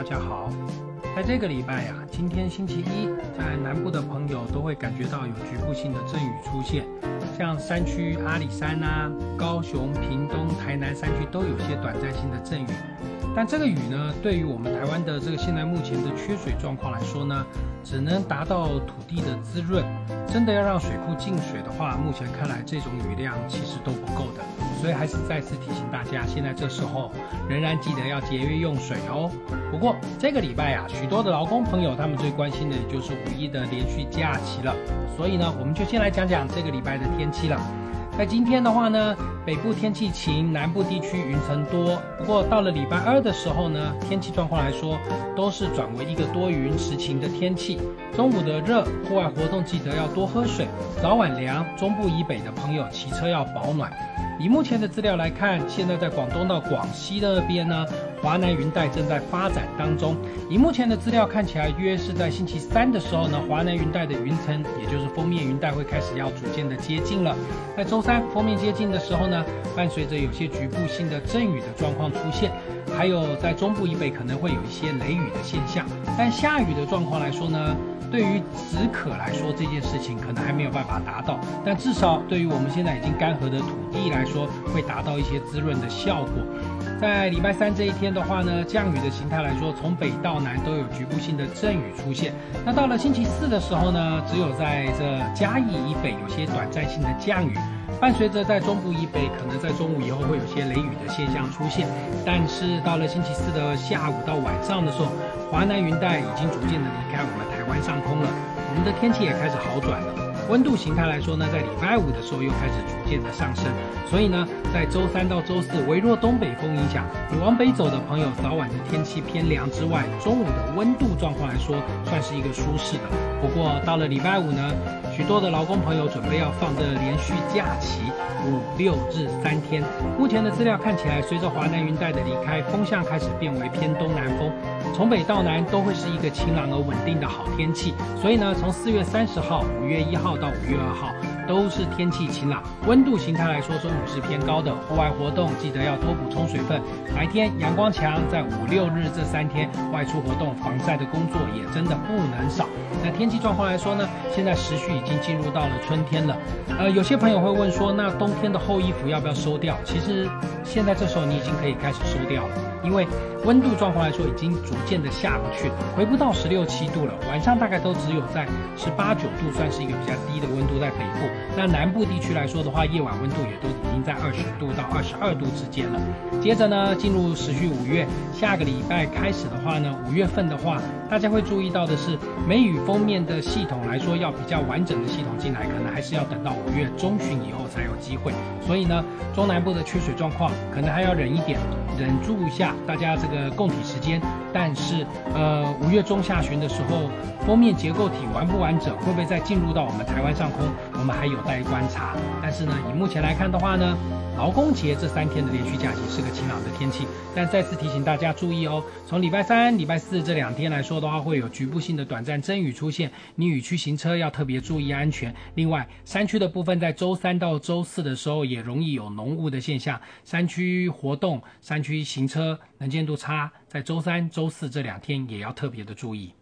大家好。在这个礼拜呀，今天星期一，在南部的朋友都会感觉到有局部性的阵雨出现，像山区阿里山啊、高雄、屏东、台南山区都有些短暂性的阵雨。但这个雨呢，对于我们台湾的这个现在目前的缺水状况来说呢，只能达到土地的滋润。真的要让水库进水的话，目前看来这种雨量其实都不够的。所以还是再次提醒大家，现在这时候仍然记得要节约用水哦。不过这个礼拜啊，许多的劳工朋友他们最关心的就是五一的连续假期了。所以呢，我们就先来讲讲这个礼拜的天气了。在今天的话呢，北部天气晴，南部地区云层多。不过到了礼拜二的时候呢，天气状况来说，都是转为一个多云时晴的天气。中午的热，户外活动记得要多喝水，早晚凉。中部以北的朋友骑车要保暖。以目前的资料来看，现在在广东到广西那边呢。华南云带正在发展当中，以目前的资料看起来，约是在星期三的时候呢，华南云带的云层，也就是封面云带会开始要逐渐的接近了。在周三封面接近的时候呢，伴随着有些局部性的阵雨的状况出现，还有在中部以北可能会有一些雷雨的现象。但下雨的状况来说呢，对于止渴来说这件事情可能还没有办法达到，但至少对于我们现在已经干涸的土地来说，会达到一些滋润的效果。在礼拜三这一天的话呢，降雨的形态来说，从北到南都有局部性的阵雨出现。那到了星期四的时候呢，只有在这嘉义以北有些短暂性的降雨，伴随着在中部以北可能在中午以后会有些雷雨的现象出现。但是到了星期四的下午到晚上的时候，华南云带已经逐渐的离开我们台湾上空了，我们的天气也开始好转了。温度形态来说呢，在礼拜五的时候又开始逐渐的上升，所以呢，在周三到周四微弱东北风影响，你往北走的朋友，早晚的天气偏凉之外，中午的温度状况来说，算是一个舒适的。不过到了礼拜五呢，许多的劳工朋友准备要放这连续假期五六日三天。目前的资料看起来，随着华南云带的离开，风向开始变为偏东南风，从北到南都会是一个晴朗而稳定的好天气。所以呢，从四月三十号、五月一号。到五月二号都是天气晴朗，温度形态来说中午是偏高的，户外活动记得要多补充水分。白天阳光强，在五六日这三天外出活动，防晒的工作也真的不能少。那天气状况来说呢，现在时序已经进入到了春天了。呃，有些朋友会问说，那冬天的厚衣服要不要收掉？其实现在这时候你已经可以开始收掉了，因为温度状况来说已经逐渐的下不去，回不到十六七度了，晚上大概都只有在十八九度，算是一个比较低的温度在北部。那南部地区来说的话，夜晚温度也都已经在二十度到二十二度之间了。接着呢，进入时序五月，下个礼拜开始的话呢，五月份的话，大家会注意到的是，梅雨封面的系统来说，要比较完整的系统进来，可能还是要等到五月中旬以后才有机会。所以呢，中南部的缺水状况可能还要忍一点，忍住一下大家这个供体时间。但是，呃，五月中下旬的时候，封面结构体完不完整，会不会再进入到我们台湾上空，我们还有待观察。但是呢，以目前来看的话呢，劳工节这三天的连续假期是个晴朗的天气。但再次提醒大家注意哦，从礼拜三、礼拜四这两天来说的话，会有局部性的短暂阵雨出现，你雨区行车要特别注意安全。另外，山区的部分在周三到周四的时候也容易有浓雾的现象，山区活动、山区行车能见度差，在周三、周四这两天也要特别的注意。